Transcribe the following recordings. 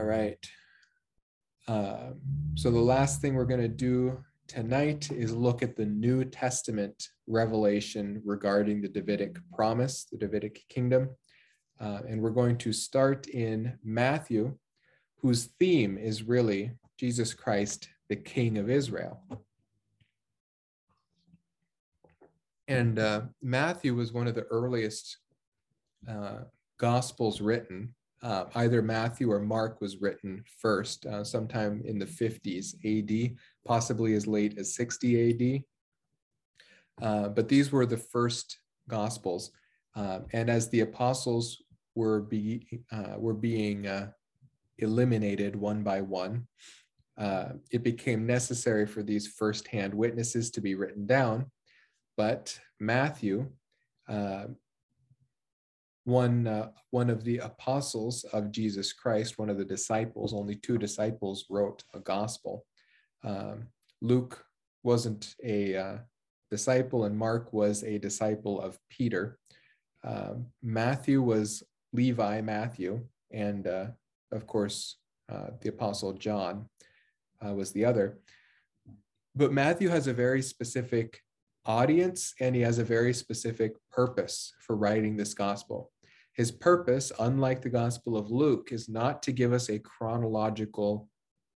All right. Um, so the last thing we're going to do tonight is look at the New Testament revelation regarding the Davidic promise, the Davidic kingdom. Uh, and we're going to start in Matthew, whose theme is really Jesus Christ, the King of Israel. And uh, Matthew was one of the earliest uh, gospels written. Uh, either Matthew or Mark was written first, uh, sometime in the 50s AD, possibly as late as 60 AD. Uh, but these were the first gospels. Um, and as the apostles were, be, uh, were being uh, eliminated one by one, uh, it became necessary for these firsthand witnesses to be written down. But Matthew, one, uh, one of the apostles of Jesus Christ, one of the disciples, only two disciples wrote a gospel. Um, Luke wasn't a uh, disciple, and Mark was a disciple of Peter. Um, Matthew was Levi Matthew, and uh, of course, uh, the apostle John uh, was the other. But Matthew has a very specific audience and he has a very specific purpose for writing this gospel. His purpose, unlike the Gospel of Luke, is not to give us a chronological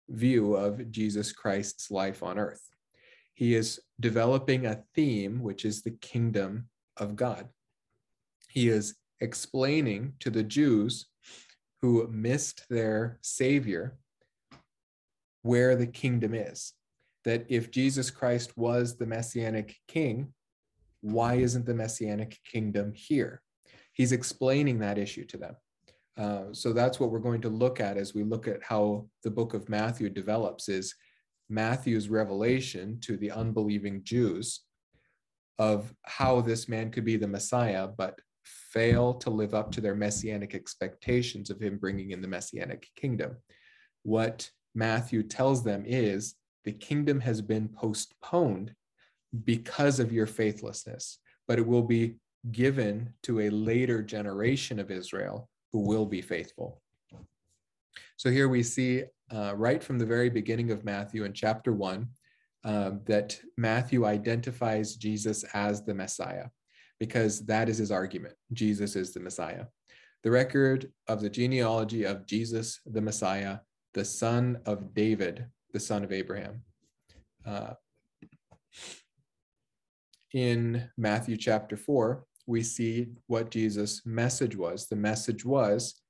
view of Jesus Christ's life on earth. He is developing a theme, which is the kingdom of God. He is explaining to the Jews who missed their Savior where the kingdom is. That if Jesus Christ was the messianic king, why isn't the messianic kingdom here? He's explaining that issue to them. Uh, so that's what we're going to look at as we look at how the book of Matthew develops is Matthew's revelation to the unbelieving Jews of how this man could be the Messiah, but fail to live up to their messianic expectations of him bringing in the messianic kingdom. What Matthew tells them is the kingdom has been postponed because of your faithlessness, but it will be given to a later generation of Israel who will be faithful. So here we see uh, right from the very beginning of Matthew in chapter one uh, that Matthew identifies Jesus as the Messiah because that is his argument. Jesus is the Messiah. The record of the genealogy of Jesus, the Messiah, the son of David, the son of Abraham. Uh, in Matthew chapter 4, we see what Jesus' message was. The message was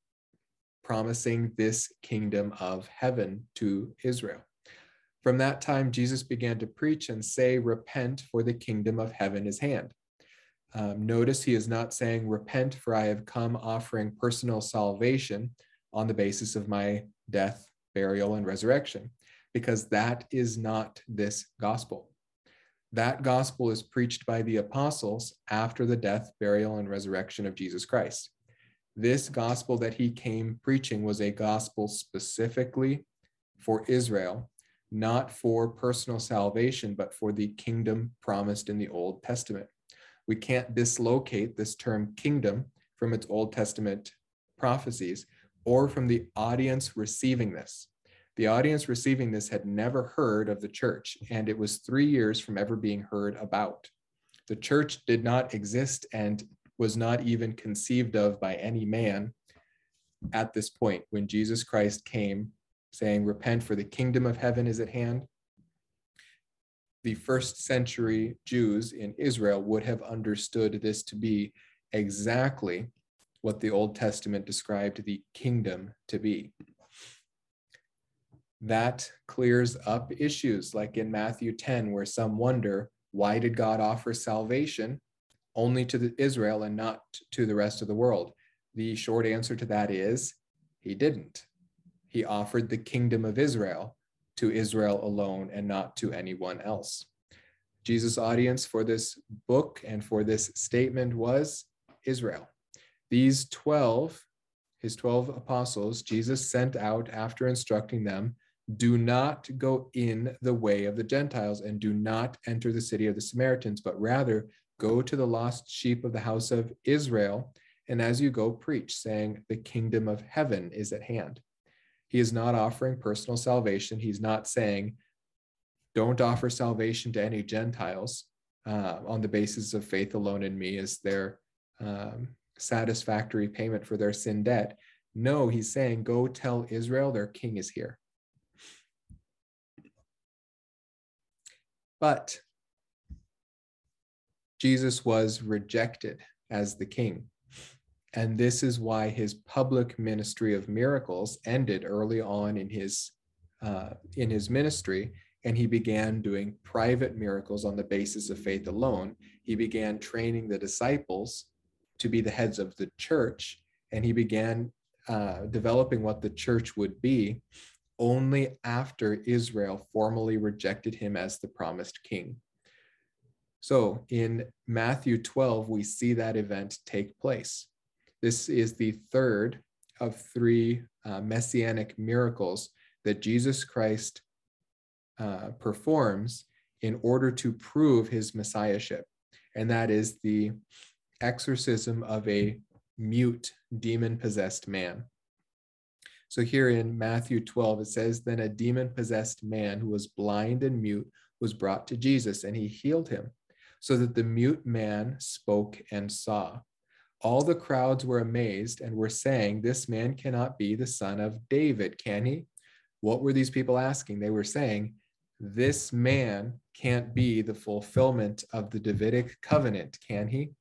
promising this kingdom of heaven to Israel. From that time, Jesus began to preach and say, Repent, for the kingdom of heaven is hand. Um, notice he is not saying, Repent, for I have come offering personal salvation on the basis of my death, burial, and resurrection, because that is not this gospel. That gospel is preached by the apostles after the death, burial, and resurrection of Jesus Christ. This gospel that he came preaching was a gospel specifically for Israel, not for personal salvation, but for the kingdom promised in the Old Testament. We can't dislocate this term kingdom from its Old Testament prophecies or from the audience receiving this. The audience receiving this had never heard of the church, and it was three years from ever being heard about. The church did not exist and was not even conceived of by any man at this point when Jesus Christ came saying, Repent, for the kingdom of heaven is at hand. The first century Jews in Israel would have understood this to be exactly what the Old Testament described the kingdom to be that clears up issues like in Matthew 10, where some wonder why did God offer salvation only to Israel and not to the rest of the world? The short answer to that is he didn't. He offered the kingdom of Israel to Israel alone and not to anyone else. Jesus' audience for this book and for this statement was Israel. These 12, his 12 apostles, Jesus sent out after instructing them do not go in the way of the Gentiles and do not enter the city of the Samaritans, but rather go to the lost sheep of the house of Israel. And as you go, preach, saying, The kingdom of heaven is at hand. He is not offering personal salvation. He's not saying, don't offer salvation to any Gentiles uh, on the basis of faith alone in me as their um, satisfactory payment for their sin debt. No, he's saying, go tell Israel their king is here. But Jesus was rejected as the king. And this is why his public ministry of miracles ended early on in his uh, in his ministry, and he began doing private miracles on the basis of faith alone. He began training the disciples to be the heads of the church, and he began uh, developing what the church would be only after Israel formally rejected him as the promised king. So in Matthew 12, we see that event take place. This is the third of three uh, messianic miracles that Jesus Christ uh, performs in order to prove his messiahship. And that is the exorcism of a mute, demon possessed man. So here in Matthew 12, it says, Then a demon possessed man who was blind and mute was brought to Jesus, and he healed him, so that the mute man spoke and saw. All the crowds were amazed and were saying, This man cannot be the son of David, can he? What were these people asking? They were saying, This man can't be the fulfillment of the Davidic covenant, can he?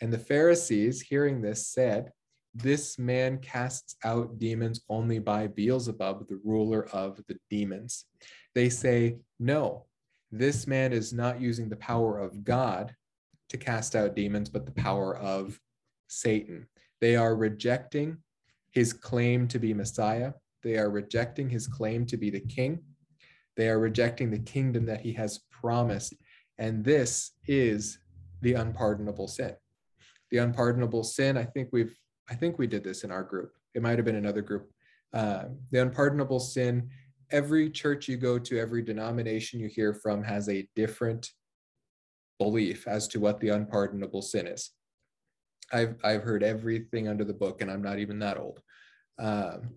And the Pharisees, hearing this, said, This man casts out demons only by Beelzebub, the ruler of the demons. They say, No, this man is not using the power of God to cast out demons, but the power of Satan. They are rejecting his claim to be Messiah. They are rejecting his claim to be the king. They are rejecting the kingdom that he has promised. And this is the unpardonable sin. The unpardonable sin, I think we've, I think we did this in our group. It might have been another group. Uh, the unpardonable sin, every church you go to, every denomination you hear from has a different belief as to what the unpardonable sin is. I've I've heard everything under the book, and I'm not even that old. Um,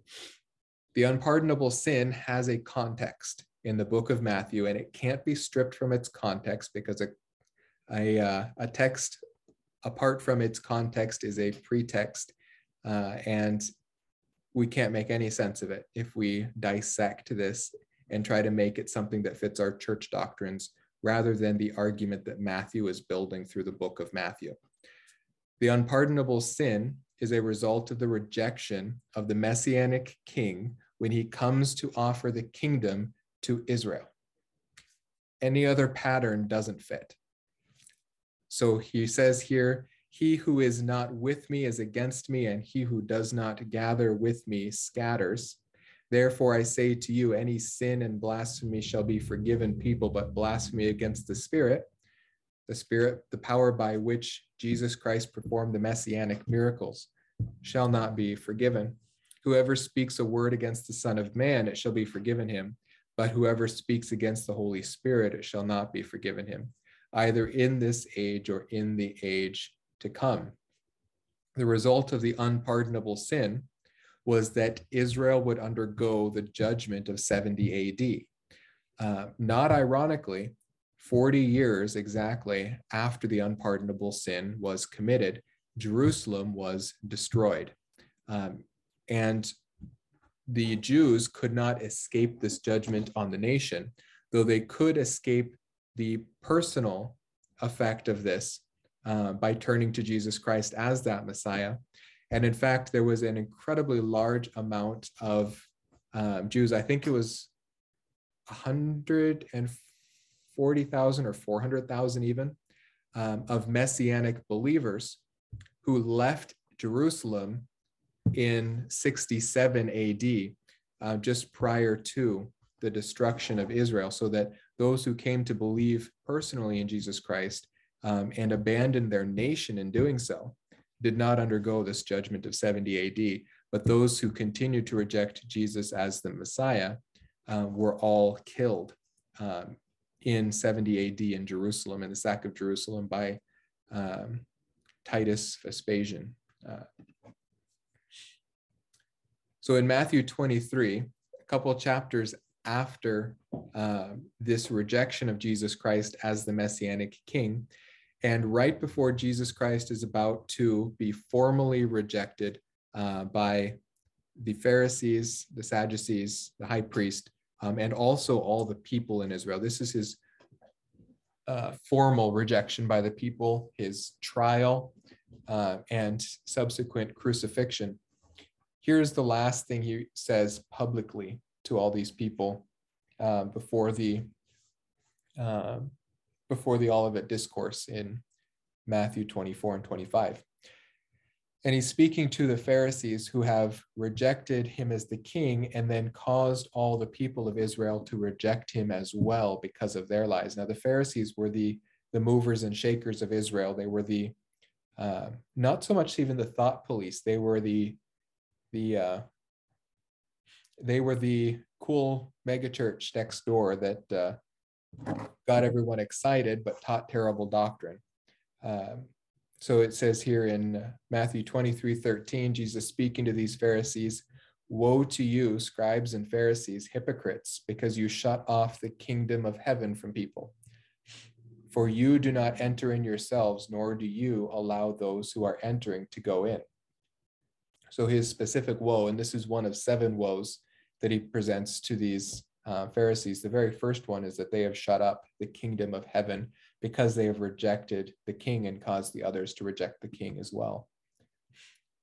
the unpardonable sin has a context in the book of Matthew, and it can't be stripped from its context because a a, uh, a text apart from its context is a pretext, uh, and we can't make any sense of it if we dissect this and try to make it something that fits our church doctrines rather than the argument that Matthew is building through the book of Matthew. The unpardonable sin is a result of the rejection of the messianic king when he comes to offer the kingdom to Israel. Any other pattern doesn't fit. So he says here, He who is not with me is against me, and he who does not gather with me scatters. Therefore, I say to you, any sin and blasphemy shall be forgiven people, but blasphemy against the Spirit the Spirit, the power by which Jesus Christ performed the messianic miracles, shall not be forgiven. Whoever speaks a word against the Son of Man, it shall be forgiven him. But whoever speaks against the Holy Spirit, it shall not be forgiven him, either in this age or in the age to come. The result of the unpardonable sin was that Israel would undergo the judgment of 70 AD. Uh, not ironically, 40 years exactly after the unpardonable sin was committed, Jerusalem was destroyed. Um, and the Jews could not escape this judgment on the nation, though they could escape the personal effect of this uh, by turning to Jesus Christ as that Messiah. And in fact, there was an incredibly large amount of um, Jews. I think it was 140 40,000 or 400,000 even um, of messianic believers who left Jerusalem in 67 AD, uh, just prior to the destruction of Israel, so that those who came to believe personally in Jesus Christ um, and abandoned their nation in doing so did not undergo this judgment of 70 AD, but those who continued to reject Jesus as the Messiah uh, were all killed um, in 70 AD in Jerusalem, in the sack of Jerusalem by um, Titus Vespasian. Uh, So in Matthew 23, a couple chapters after uh, this rejection of Jesus Christ as the messianic king, and right before Jesus Christ is about to be formally rejected uh, by the Pharisees, the Sadducees, the high priest, um, and also all the people in Israel. This is his uh, formal rejection by the people, his trial, uh, and subsequent crucifixion. Here's the last thing he says publicly to all these people uh, before the uh, before the Olivet discourse in Matthew 24 and 25. And he's speaking to the Pharisees who have rejected him as the king and then caused all the people of Israel to reject him as well because of their lies. Now, the Pharisees were the, the movers and shakers of Israel. They were the, uh, not so much even the thought police, they were the, the, uh, they were the cool megachurch next door that uh, got everyone excited but taught terrible doctrine. Um, so it says here in Matthew 23 13, Jesus speaking to these Pharisees, Woe to you, scribes and Pharisees, hypocrites, because you shut off the kingdom of heaven from people. For you do not enter in yourselves, nor do you allow those who are entering to go in. So his specific woe, and this is one of seven woes that he presents to these uh, Pharisees. The very first one is that they have shut up the kingdom of heaven because they have rejected the king and caused the others to reject the king as well.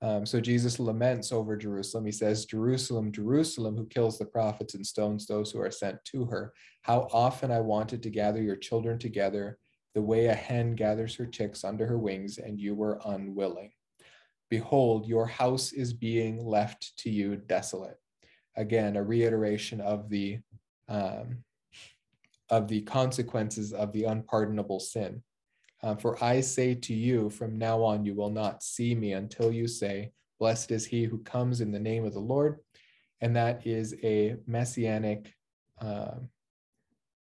Um, so Jesus laments over Jerusalem. He says, Jerusalem, Jerusalem, who kills the prophets and stones those who are sent to her. How often I wanted to gather your children together the way a hen gathers her chicks under her wings, and you were unwilling. Behold, your house is being left to you desolate. Again, a reiteration of the um, of the consequences of the unpardonable sin. Uh, for I say to you, from now on you will not see me until you say, Blessed is he who comes in the name of the Lord. And that is a messianic uh,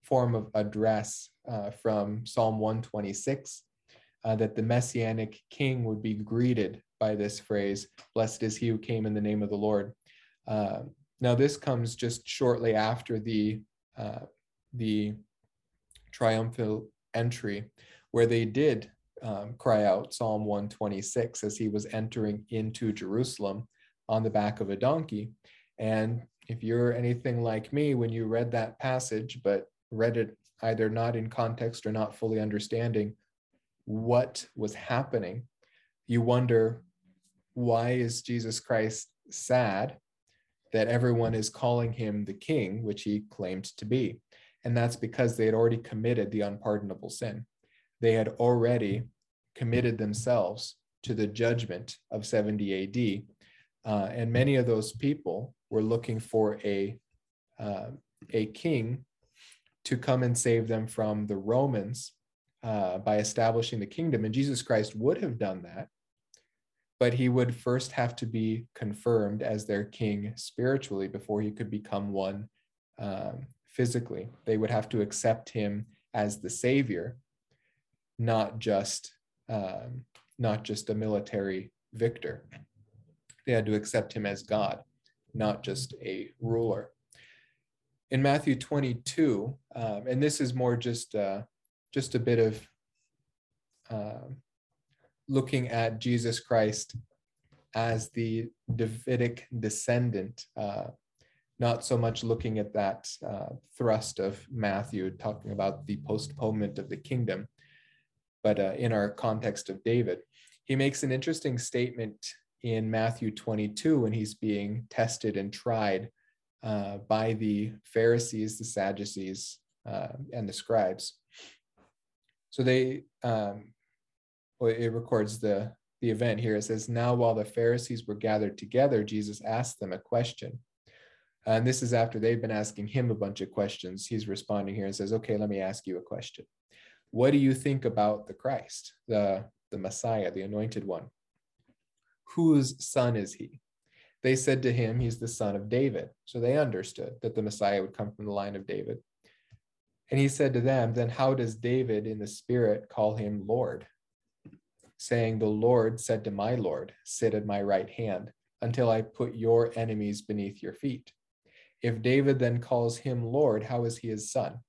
form of address uh, from Psalm 126, uh, that the messianic king would be greeted by this phrase, Blessed is he who came in the name of the Lord. Now, this comes just shortly after the uh, the triumphal entry, where they did um, cry out Psalm 126 as he was entering into Jerusalem on the back of a donkey. And if you're anything like me, when you read that passage, but read it either not in context or not fully understanding what was happening, you wonder why is Jesus Christ sad that everyone is calling him the king, which he claimed to be? And that's because they had already committed the unpardonable sin. They had already committed themselves to the judgment of 70 AD. Uh, and many of those people were looking for a, uh, a king to come and save them from the Romans uh, by establishing the kingdom. And Jesus Christ would have done that, but he would first have to be confirmed as their king spiritually before he could become one um, physically. They would have to accept him as the savior, not just um, not just a military victor. They had to accept him as God, not just a ruler. In Matthew 22, um, and this is more just uh, just a bit of uh, looking at Jesus Christ as the Davidic descendant uh, not so much looking at that uh, thrust of Matthew talking about the postponement of the kingdom, but uh, in our context of David. He makes an interesting statement in Matthew 22 when he's being tested and tried uh, by the Pharisees, the Sadducees, uh, and the scribes. So they, um, it records the, the event here. It says, Now while the Pharisees were gathered together, Jesus asked them a question. And this is after they've been asking him a bunch of questions. He's responding here and says, Okay, let me ask you a question. What do you think about the Christ, the, the Messiah, the anointed one? Whose son is he? They said to him, He's the son of David. So they understood that the Messiah would come from the line of David. And he said to them, Then how does David in the Spirit call him Lord? Saying, The Lord said to my Lord, Sit at my right hand until I put your enemies beneath your feet. If David then calls him Lord, how is he his son?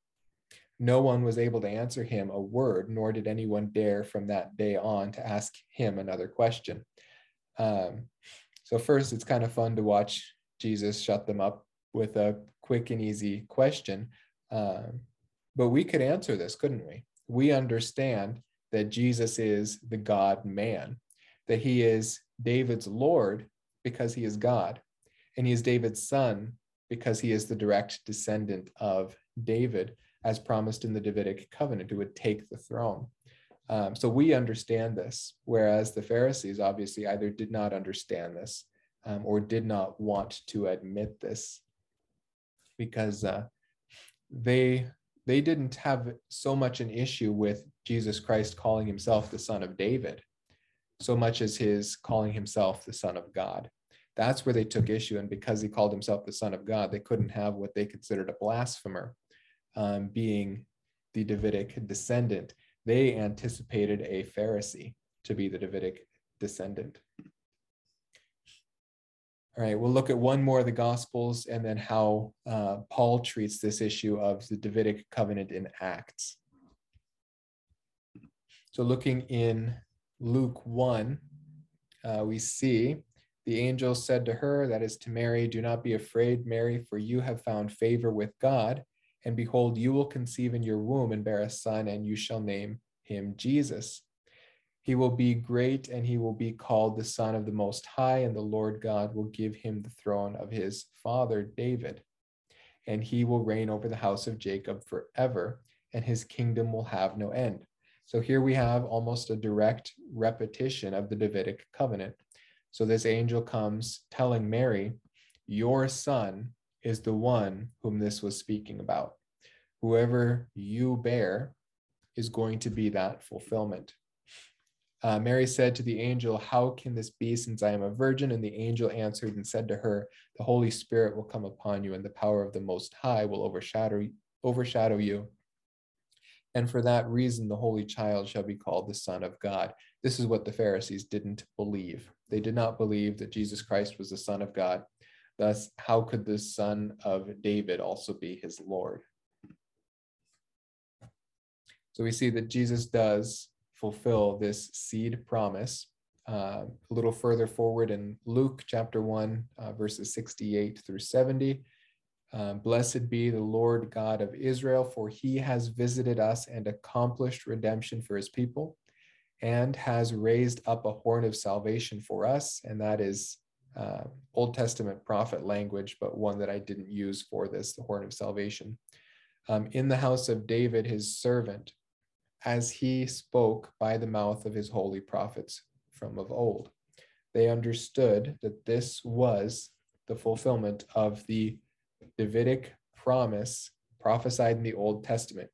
No one was able to answer him a word, nor did anyone dare from that day on to ask him another question. Um, so, first, it's kind of fun to watch Jesus shut them up with a quick and easy question. Um, but we could answer this, couldn't we? We understand that Jesus is the God man, that he is David's Lord because he is God, and he is David's son because he is the direct descendant of David, as promised in the Davidic covenant, who would take the throne. Um, so we understand this, whereas the Pharisees obviously either did not understand this um, or did not want to admit this because uh, they they didn't have so much an issue with Jesus Christ calling himself the son of David, so much as his calling himself the son of God. That's where they took issue. And because he called himself the son of God, they couldn't have what they considered a blasphemer, um, being the Davidic descendant. They anticipated a Pharisee to be the Davidic descendant. All right, we'll look at one more of the Gospels and then how uh, Paul treats this issue of the Davidic covenant in Acts. So, looking in Luke 1, uh, we see the angel said to her, that is to Mary, Do not be afraid, Mary, for you have found favor with God. And behold, you will conceive in your womb and bear a son, and you shall name him Jesus. He will be great and he will be called the Son of the Most High, and the Lord God will give him the throne of his father David. And he will reign over the house of Jacob forever, and his kingdom will have no end. So here we have almost a direct repetition of the Davidic covenant. So this angel comes telling Mary, Your son is the one whom this was speaking about. Whoever you bear is going to be that fulfillment. Uh, Mary said to the angel, How can this be since I am a virgin? And the angel answered and said to her, The Holy Spirit will come upon you, and the power of the Most High will overshadow, overshadow you. And for that reason, the Holy Child shall be called the Son of God. This is what the Pharisees didn't believe. They did not believe that Jesus Christ was the Son of God. Thus, how could the Son of David also be his Lord? So we see that Jesus does fulfill this seed promise. Uh, a little further forward in Luke chapter 1, uh, verses 68 through 70. Uh, Blessed be the Lord God of Israel, for he has visited us and accomplished redemption for his people, and has raised up a horn of salvation for us. And that is uh, Old Testament prophet language, but one that I didn't use for this, the horn of salvation. Um, in the house of David, his servant, as he spoke by the mouth of his holy prophets from of old. They understood that this was the fulfillment of the Davidic promise prophesied in the Old Testament.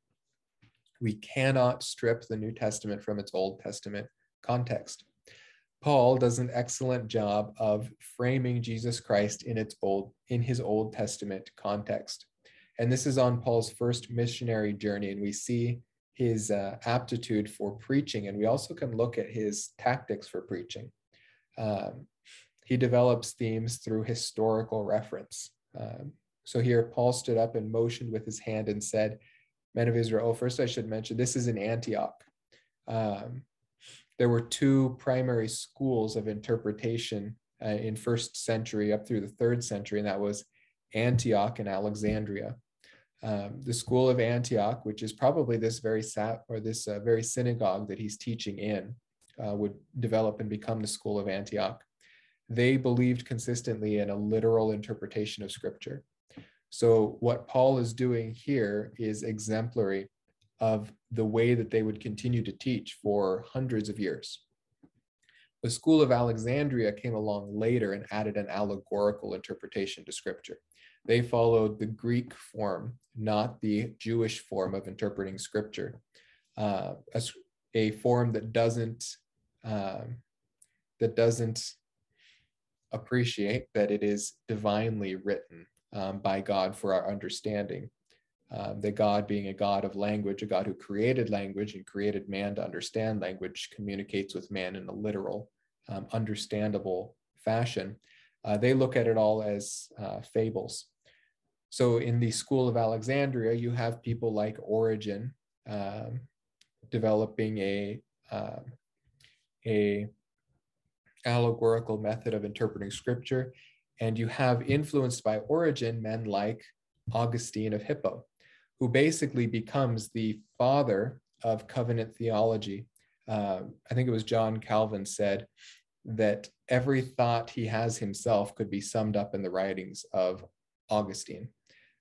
We cannot strip the New Testament from its Old Testament context. Paul does an excellent job of framing Jesus Christ in its old in his Old Testament context. And this is on Paul's first missionary journey and we see his uh, aptitude for preaching, and we also can look at his tactics for preaching. Um, he develops themes through historical reference. Um, so here, Paul stood up and motioned with his hand and said, Men of Israel, oh, first I should mention this is in Antioch. Um, there were two primary schools of interpretation uh, in first century up through the third century, and that was Antioch and Alexandria um, the school of Antioch, which is probably this very sat or this uh, very synagogue that he's teaching in, uh, would develop and become the school of Antioch. They believed consistently in a literal interpretation of scripture. So what Paul is doing here is exemplary of the way that they would continue to teach for hundreds of years. The school of Alexandria came along later and added an allegorical interpretation to scripture. They followed the Greek form, not the Jewish form of interpreting scripture, uh, a, a, form that doesn't um, that doesn't appreciate that it is divinely written um, by God for our understanding. Um, that God, being a God of language, a God who created language and created man to understand language, communicates with man in a literal, um, understandable fashion. uh, they look at it all as uh, fables. So in the school of Alexandria, you have people like Origen um, developing a uh, a allegorical method of interpreting scripture, and you have influenced by Origen men like Augustine of Hippo, who basically becomes the father of covenant theology. Uh, I think it was John Calvin said that every thought he has himself could be summed up in the writings of Augustine,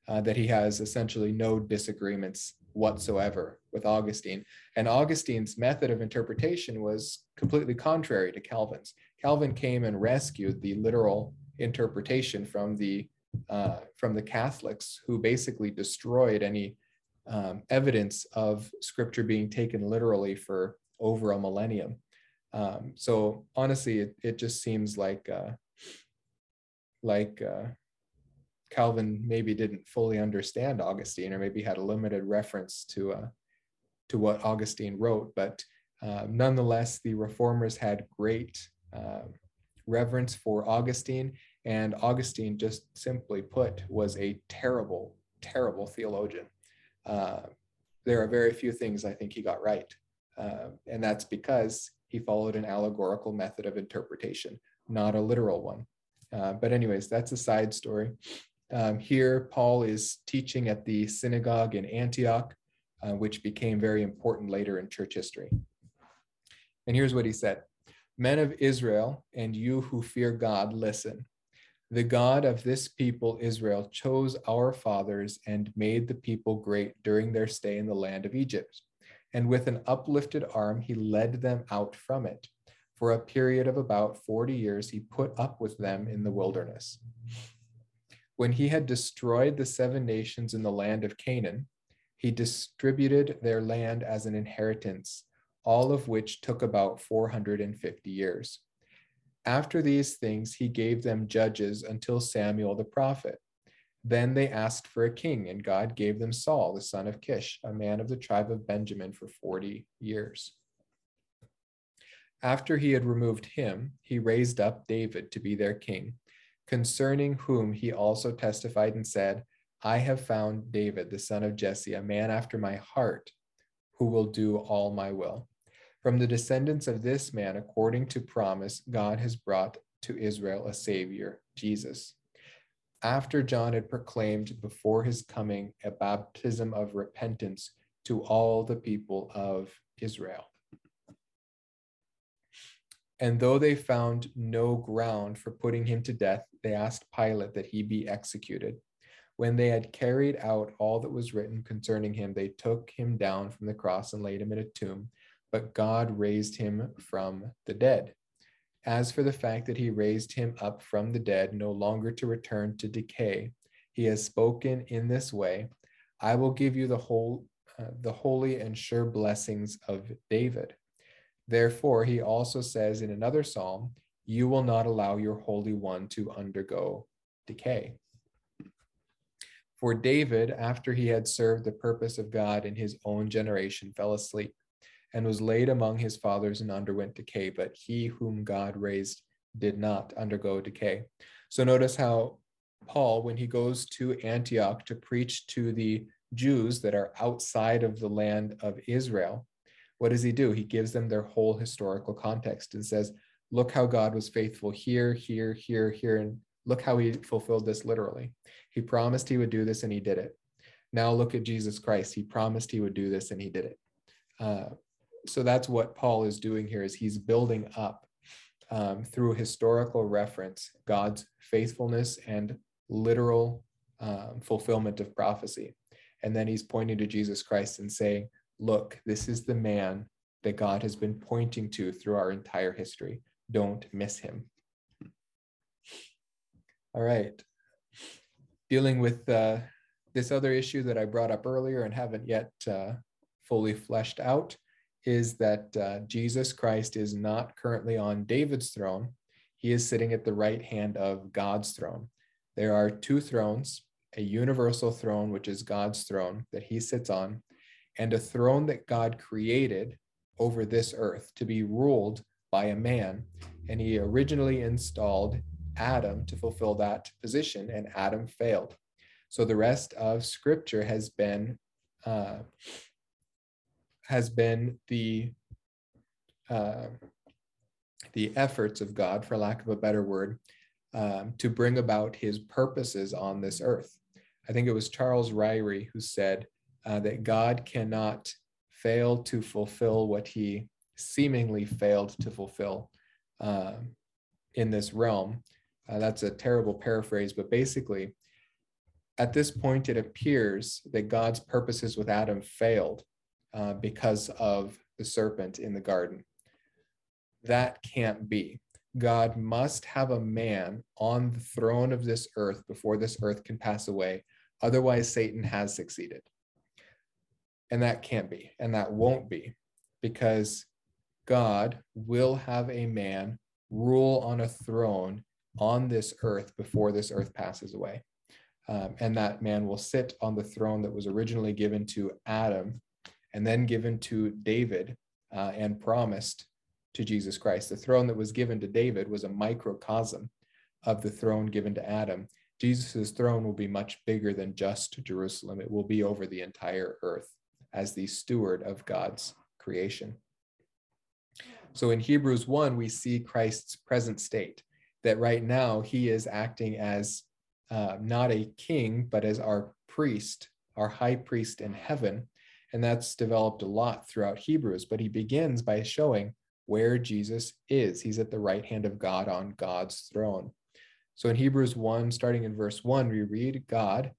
uh, that he has essentially no disagreements whatsoever with Augustine. And Augustine's method of interpretation was completely contrary to Calvin's. Calvin came and rescued the literal interpretation from the uh, from the Catholics, who basically destroyed any um, evidence of Scripture being taken literally for over a millennium. Um, so honestly, it, it just seems like uh, like uh, Calvin maybe didn't fully understand Augustine, or maybe had a limited reference to uh, to what Augustine wrote. But uh, nonetheless, the reformers had great uh, reverence for Augustine, and Augustine, just simply put, was a terrible, terrible theologian. Uh, there are very few things I think he got right, uh, and that's because he followed an allegorical method of interpretation, not a literal one. Uh, but anyways, that's a side story. Um, here, Paul is teaching at the synagogue in Antioch, uh, which became very important later in church history. And here's what he said Men of Israel, and you who fear God, listen. The God of this people, Israel, chose our fathers and made the people great during their stay in the land of Egypt and with an uplifted arm he led them out from it. For a period of about 40 years, he put up with them in the wilderness. When he had destroyed the seven nations in the land of Canaan, he distributed their land as an inheritance, all of which took about 450 years. After these things, he gave them judges until Samuel the prophet. Then they asked for a king, and God gave them Saul, the son of Kish, a man of the tribe of Benjamin, for 40 years. After he had removed him, he raised up David to be their king, concerning whom he also testified and said, I have found David, the son of Jesse, a man after my heart, who will do all my will. From the descendants of this man, according to promise, God has brought to Israel a Savior, Jesus after John had proclaimed before his coming a baptism of repentance to all the people of Israel. And though they found no ground for putting him to death, they asked Pilate that he be executed. When they had carried out all that was written concerning him, they took him down from the cross and laid him in a tomb. But God raised him from the dead. As for the fact that he raised him up from the dead, no longer to return to decay, he has spoken in this way I will give you the whole. Uh, the holy and sure blessings of David. Therefore, he also says in another psalm, You will not allow your Holy One to undergo decay. For David, after he had served the purpose of God in his own generation, fell asleep and was laid among his fathers and underwent decay, but he whom God raised did not undergo decay. So notice how Paul, when he goes to Antioch to preach to the Jews that are outside of the land of Israel, what does he do? He gives them their whole historical context and says, Look how God was faithful here, here, here, here, and look how he fulfilled this literally. He promised he would do this and he did it. Now look at Jesus Christ. He promised he would do this and he did it. Uh, so that's what Paul is doing here is he's building up um, through historical reference God's faithfulness and literal um, fulfillment of prophecy. And then he's pointing to Jesus Christ and saying, look, this is the man that God has been pointing to through our entire history. Don't miss him. All right. Dealing with uh, this other issue that I brought up earlier and haven't yet uh, fully fleshed out is that uh, Jesus Christ is not currently on David's throne. He is sitting at the right hand of God's throne. There are two thrones a universal throne, which is God's throne that he sits on, and a throne that God created over this earth to be ruled by a man. And he originally installed Adam to fulfill that position, and Adam failed. So the rest of Scripture has been uh, has been the uh, the efforts of God, for lack of a better word, um, to bring about His purposes on this earth. I think it was Charles Ryrie who said uh, that God cannot fail to fulfill what He seemingly failed to fulfill uh, in this realm. Uh, that's a terrible paraphrase, but basically, at this point, it appears that God's purposes with Adam failed uh, because of the serpent in the garden. That can't be. God must have a man on the throne of this earth before this earth can pass away. Otherwise, Satan has succeeded. And that can't be, and that won't be, because God will have a man rule on a throne on this earth before this earth passes away. Um, and that man will sit on the throne that was originally given to Adam and then given to David uh, and promised to Jesus Christ. The throne that was given to David was a microcosm of the throne given to Adam. Jesus' throne will be much bigger than just Jerusalem, it will be over the entire earth as the steward of God's creation. So in Hebrews 1, we see Christ's present state, that right now he is acting as uh, not a king, but as our priest, our high priest in heaven. And that's developed a lot throughout Hebrews. But he begins by showing where Jesus is. He's at the right hand of God on God's throne. So in Hebrews 1, starting in verse 1, we read God,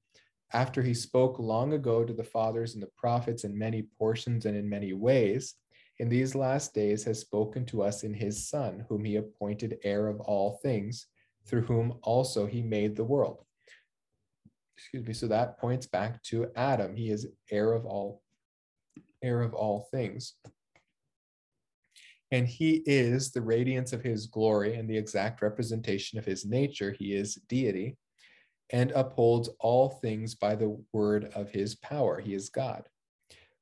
after he spoke long ago to the fathers and the prophets in many portions and in many ways, in these last days has spoken to us in his Son, whom he appointed heir of all things, through whom also he made the world. Excuse me. So that points back to Adam. He is heir of all, heir of all things. And he is the radiance of his glory and the exact representation of his nature. He is deity and upholds all things by the word of his power. He is God.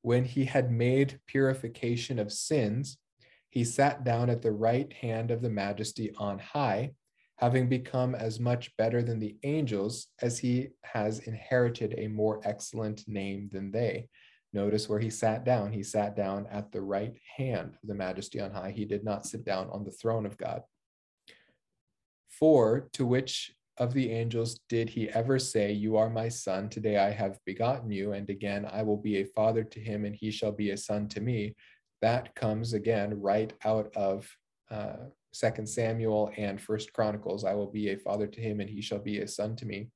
When he had made purification of sins, he sat down at the right hand of the majesty on high, having become as much better than the angels as he has inherited a more excellent name than they. Notice where he sat down. He sat down at the right hand of the majesty on high. He did not sit down on the throne of God. For to which of the angels did he ever say, You are my son, today I have begotten you, and again I will be a father to him, and he shall be a son to me? That comes again right out of uh, Second Samuel and First Chronicles. I will be a father to him, and he shall be a son to me.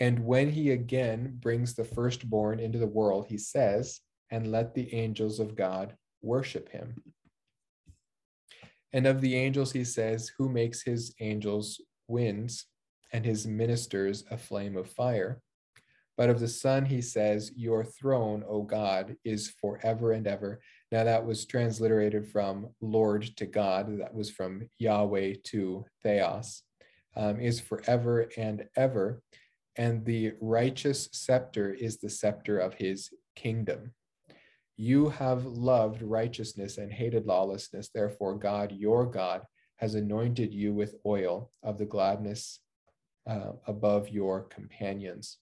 And when he again brings the firstborn into the world, he says, And let the angels of God worship him. And of the angels, he says, Who makes his angels winds and his ministers a flame of fire. But of the Son, he says, Your throne, O God, is forever and ever. Now, that was transliterated from Lord to God, that was from Yahweh to Theos, um, is forever and ever. And the righteous scepter is the scepter of his kingdom. You have loved righteousness and hated lawlessness. Therefore, God, your God, has anointed you with oil of the gladness uh, above your companions.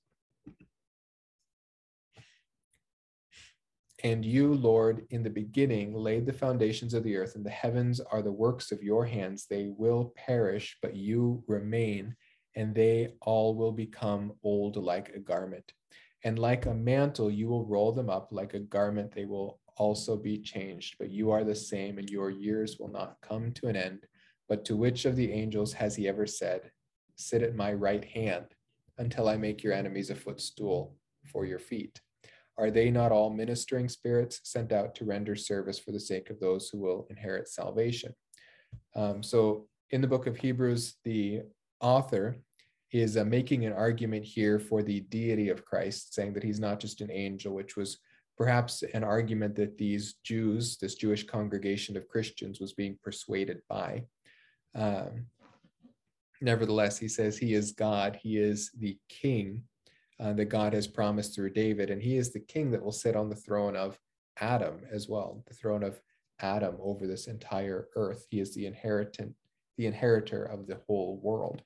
And you, Lord, in the beginning laid the foundations of the earth, and the heavens are the works of your hands. They will perish, but you remain, and they all will become old like a garment. And like a mantle, you will roll them up like a garment, they will also be changed. But you are the same, and your years will not come to an end. But to which of the angels has he ever said, Sit at my right hand until I make your enemies a footstool for your feet. Are they not all ministering spirits sent out to render service for the sake of those who will inherit salvation? Um, so, in the book of Hebrews, the author is uh, making an argument here for the deity of Christ, saying that he's not just an angel, which was perhaps an argument that these Jews, this Jewish congregation of Christians, was being persuaded by. Um, nevertheless, he says he is God. He is the king uh, that God has promised through David, and he is the king that will sit on the throne of Adam as well, the throne of Adam over this entire earth. He is the inheritant, the inheritor of the whole world.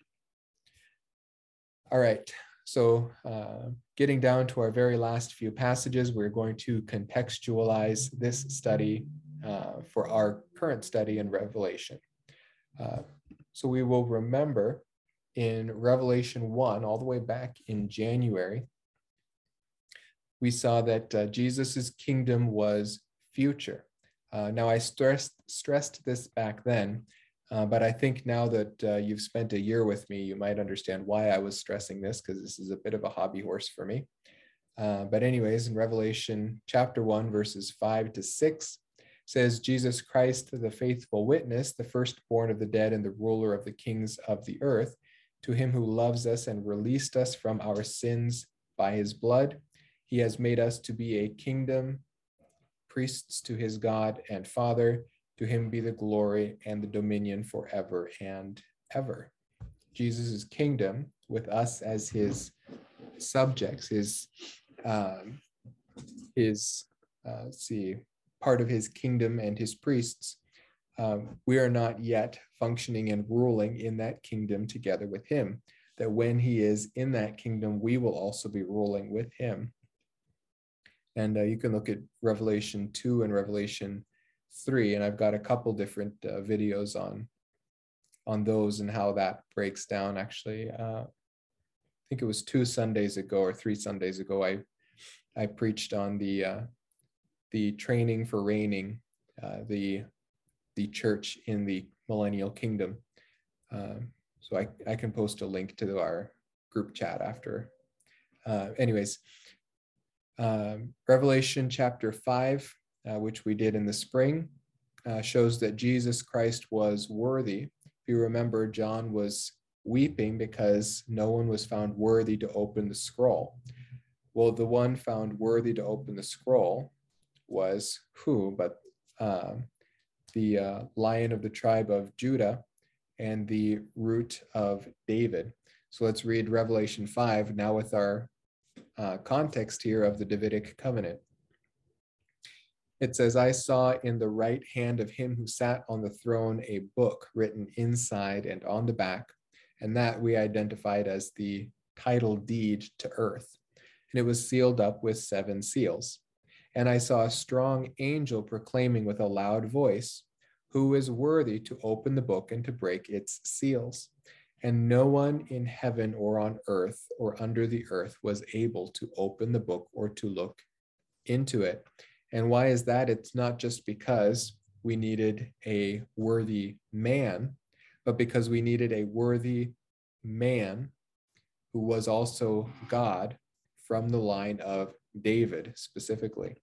All right, so uh, getting down to our very last few passages, we're going to contextualize this study uh, for our current study in Revelation. Uh, so we will remember in Revelation 1, all the way back in January, we saw that uh, Jesus's kingdom was future. Uh, now, I stressed, stressed this back then, uh, but I think now that uh, you've spent a year with me, you might understand why I was stressing this, because this is a bit of a hobby horse for me. Uh, but, anyways, in Revelation chapter 1, verses 5 to 6, says, Jesus Christ, the faithful witness, the firstborn of the dead and the ruler of the kings of the earth, to him who loves us and released us from our sins by his blood. He has made us to be a kingdom, priests to his God and Father. To him be the glory and the dominion forever and ever. Jesus' kingdom with us as his subjects, his, um, his uh, see, part of his kingdom and his priests um, we are not yet functioning and ruling in that kingdom together with him. That when he is in that kingdom, we will also be ruling with him. And uh, you can look at Revelation 2 and Revelation 3, and I've got a couple different uh, videos on on those and how that breaks down. Actually, uh, I think it was two Sundays ago or three Sundays ago, I I preached on the uh, the training for reigning, uh, the the church in the millennial kingdom. Um, so I, I can post a link to our group chat after. Uh, anyways, um, Revelation chapter 5, uh, which we did in the spring, uh, shows that Jesus Christ was worthy. If you remember, John was weeping because no one was found worthy to open the scroll. Well, the one found worthy to open the scroll was who but um, the uh, lion of the tribe of Judah and the root of David. So let's read Revelation 5 now with our uh, context here of the Davidic covenant. It says, I saw in the right hand of him who sat on the throne a book written inside and on the back, and that we identified as the title deed to earth. And it was sealed up with seven seals. And I saw a strong angel proclaiming with a loud voice, Who is worthy to open the book and to break its seals? And no one in heaven or on earth or under the earth was able to open the book or to look into it. And why is that? It's not just because we needed a worthy man, but because we needed a worthy man who was also God from the line of David specifically.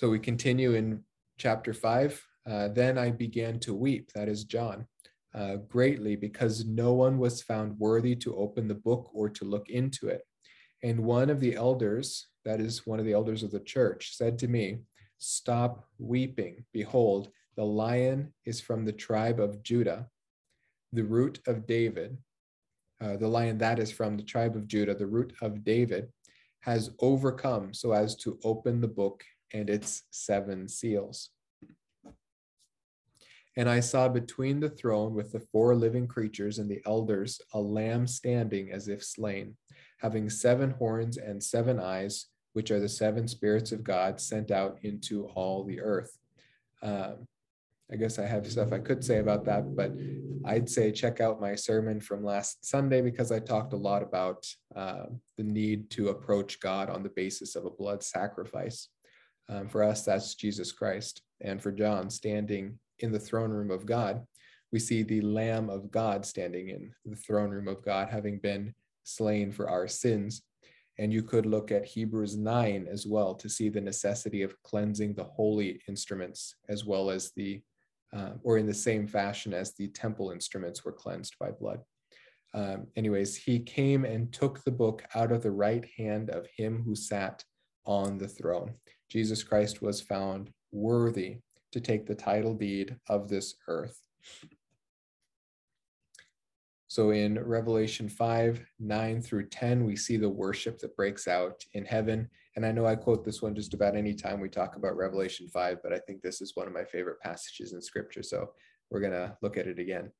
So we continue in chapter five. Uh, then I began to weep, that is John, uh, greatly because no one was found worthy to open the book or to look into it. And one of the elders, that is one of the elders of the church, said to me, Stop weeping. Behold, the lion is from the tribe of Judah, the root of David. Uh, the lion that is from the tribe of Judah, the root of David, has overcome so as to open the book and its seven seals. And I saw between the throne with the four living creatures and the elders a lamb standing as if slain, having seven horns and seven eyes, which are the seven spirits of God sent out into all the earth. Um, I guess I have stuff I could say about that, but I'd say check out my sermon from last Sunday because I talked a lot about uh, the need to approach God on the basis of a blood sacrifice. Um, for us, that's Jesus Christ. And for John, standing in the throne room of God, we see the Lamb of God standing in the throne room of God, having been slain for our sins. And you could look at Hebrews 9 as well to see the necessity of cleansing the holy instruments as well as the, uh, or in the same fashion as the temple instruments were cleansed by blood. Um, anyways, he came and took the book out of the right hand of him who sat on the throne. Jesus Christ was found worthy to take the title deed of this earth. So in Revelation 5, 9 through 10, we see the worship that breaks out in heaven. And I know I quote this one just about any time we talk about Revelation 5, but I think this is one of my favorite passages in scripture. So we're going to look at it again.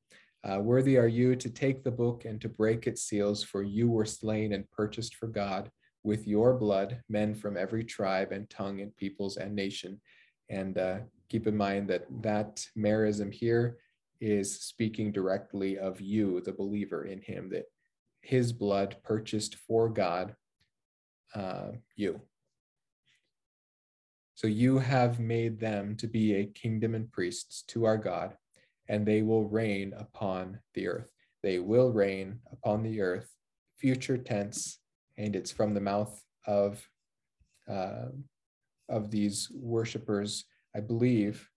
Uh, Worthy are you to take the book and to break its seals, for you were slain and purchased for God with your blood men from every tribe and tongue and peoples and nation. And uh, keep in mind that that merism here is speaking directly of you, the believer in him, that his blood purchased for God uh, you. So you have made them to be a kingdom and priests to our God, and they will reign upon the earth. They will reign upon the earth, future tense, and it's from the mouth of uh, of these worshipers, I believe,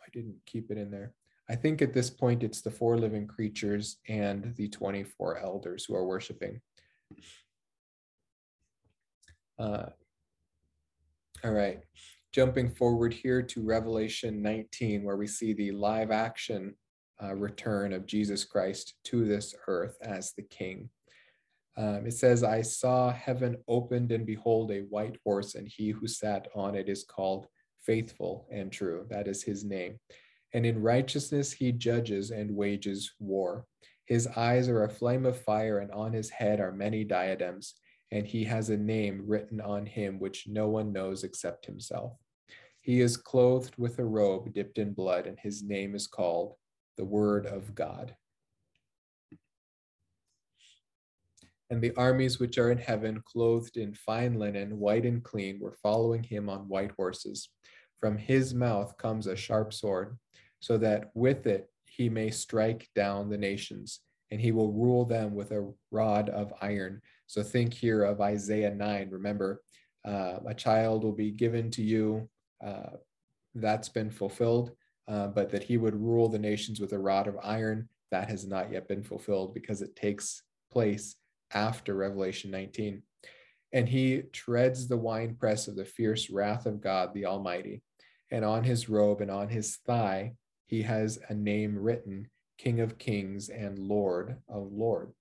I didn't keep it in there. I think at this point it's the four living creatures and the 24 elders who are worshiping. Uh, all right, jumping forward here to Revelation 19, where we see the live action uh, return of Jesus Christ to this earth as the King. Um, it says, I saw heaven opened, and behold, a white horse, and he who sat on it is called faithful and true. That is his name. And in righteousness he judges and wages war. His eyes are a flame of fire, and on his head are many diadems, and he has a name written on him which no one knows except himself. He is clothed with a robe dipped in blood, and his name is called the Word of God. And the armies which are in heaven, clothed in fine linen, white and clean, were following him on white horses. From his mouth comes a sharp sword, so that with it he may strike down the nations, and he will rule them with a rod of iron. So think here of Isaiah 9. Remember, uh, a child will be given to you. Uh, that's been fulfilled, uh, but that he would rule the nations with a rod of iron, that has not yet been fulfilled because it takes place after Revelation 19. And he treads the winepress of the fierce wrath of God the Almighty. And on his robe and on his thigh, he has a name written King of Kings and Lord of Lords.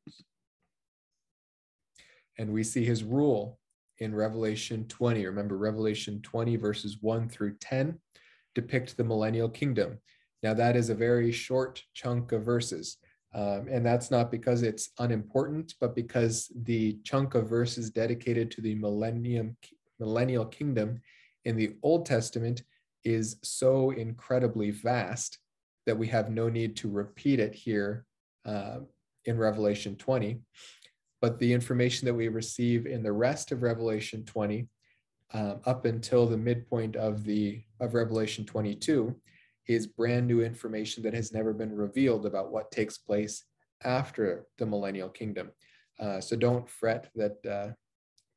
And we see his rule in Revelation 20. Remember, Revelation 20, verses 1 through 10 depict the millennial kingdom. Now, that is a very short chunk of verses. Um, and that's not because it's unimportant, but because the chunk of verses dedicated to the millennium millennial kingdom in the Old Testament is so incredibly vast that we have no need to repeat it here uh, in Revelation 20. But the information that we receive in the rest of Revelation 20, um, up until the midpoint of the of Revelation 22, is brand new information that has never been revealed about what takes place after the millennial kingdom. Uh, so don't fret that uh,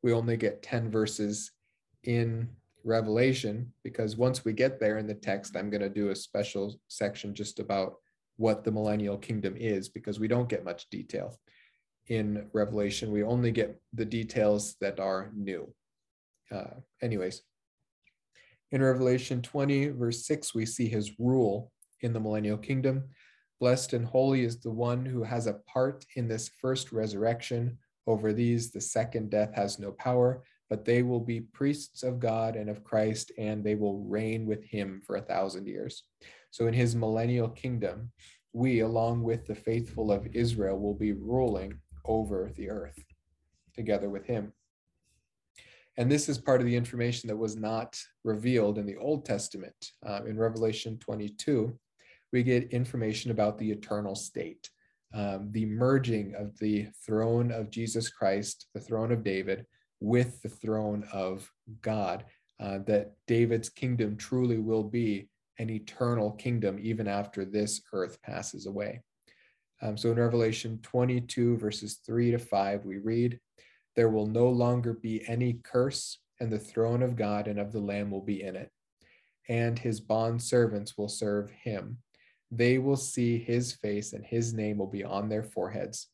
we only get 10 verses in Revelation, because once we get there in the text, I'm going to do a special section just about what the millennial kingdom is, because we don't get much detail in Revelation. We only get the details that are new. Uh, anyways, in Revelation 20, verse 6, we see his rule in the millennial kingdom. Blessed and holy is the one who has a part in this first resurrection. Over these, the second death has no power, but they will be priests of God and of Christ, and they will reign with him for a thousand years. So, in his millennial kingdom, we, along with the faithful of Israel, will be ruling over the earth together with him. And this is part of the information that was not revealed in the Old Testament. Uh, in Revelation 22, we get information about the eternal state, um, the merging of the throne of Jesus Christ, the throne of David, with the throne of God, uh, that David's kingdom truly will be an eternal kingdom even after this earth passes away. Um, so in Revelation 22, verses 3 to 5, we read, there will no longer be any curse, and the throne of God and of the Lamb will be in it. And his bond servants will serve him. They will see his face, and his name will be on their foreheads.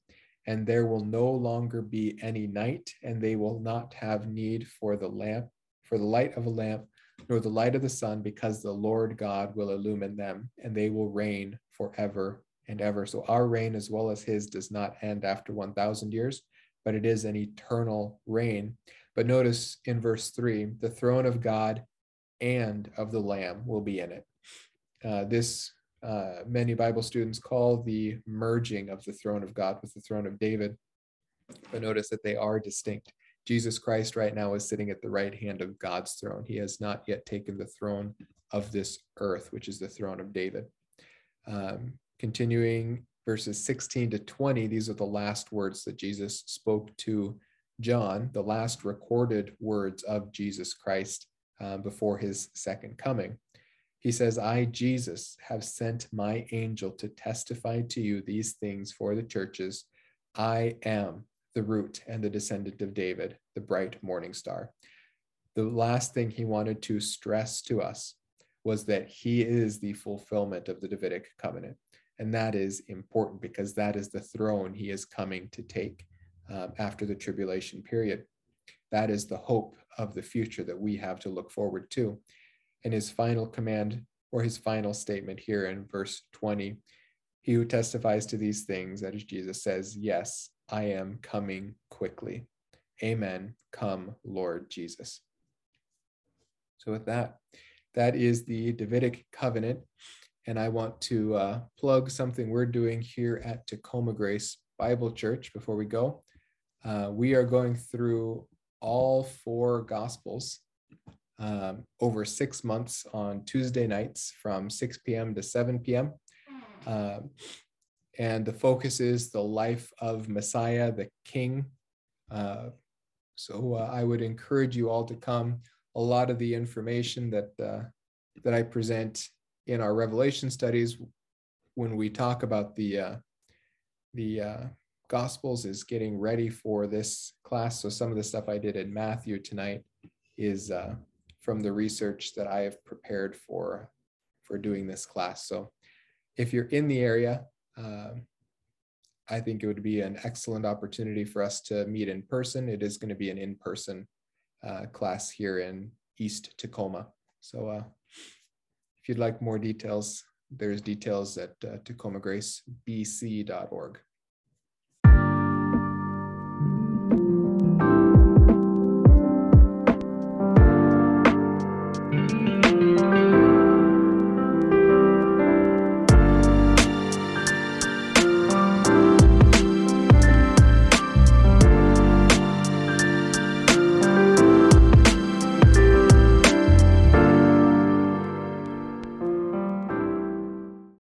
And there will no longer be any night, and they will not have need for the lamp, for the light of a lamp, nor the light of the sun, because the Lord God will illumine them, and they will reign forever and ever. So our reign, as well as his, does not end after 1,000 years, but it is an eternal reign. But notice in verse 3 the throne of God and of the Lamb will be in it. Uh, this uh, many Bible students call the merging of the throne of God with the throne of David. But notice that they are distinct. Jesus Christ right now is sitting at the right hand of God's throne. He has not yet taken the throne of this earth, which is the throne of David. Um, continuing verses 16 to 20, these are the last words that Jesus spoke to John, the last recorded words of Jesus Christ uh, before his second coming. He says, I, Jesus, have sent my angel to testify to you these things for the churches. I am the root and the descendant of David, the bright morning star. The last thing he wanted to stress to us was that he is the fulfillment of the Davidic covenant. And that is important because that is the throne he is coming to take um, after the tribulation period. That is the hope of the future that we have to look forward to. And his final command or his final statement here in verse 20 he who testifies to these things, that is Jesus, says, Yes, I am coming quickly. Amen. Come, Lord Jesus. So, with that, that is the Davidic covenant. And I want to uh, plug something we're doing here at Tacoma Grace Bible Church before we go. Uh, we are going through all four Gospels um, over six months on Tuesday nights from 6 p.m. to 7 p.m. Um, and the focus is the life of Messiah, the King. Uh, so uh, I would encourage you all to come. A lot of the information that uh, that I present in our Revelation studies, when we talk about the uh, the uh, Gospels, is getting ready for this class. So some of the stuff I did in Matthew tonight is uh, from the research that I have prepared for for doing this class. So if you're in the area, um, I think it would be an excellent opportunity for us to meet in person. It is going to be an in-person uh, class here in East Tacoma. So uh, if you'd like more details, there's details at uh, tacomagracebc.org.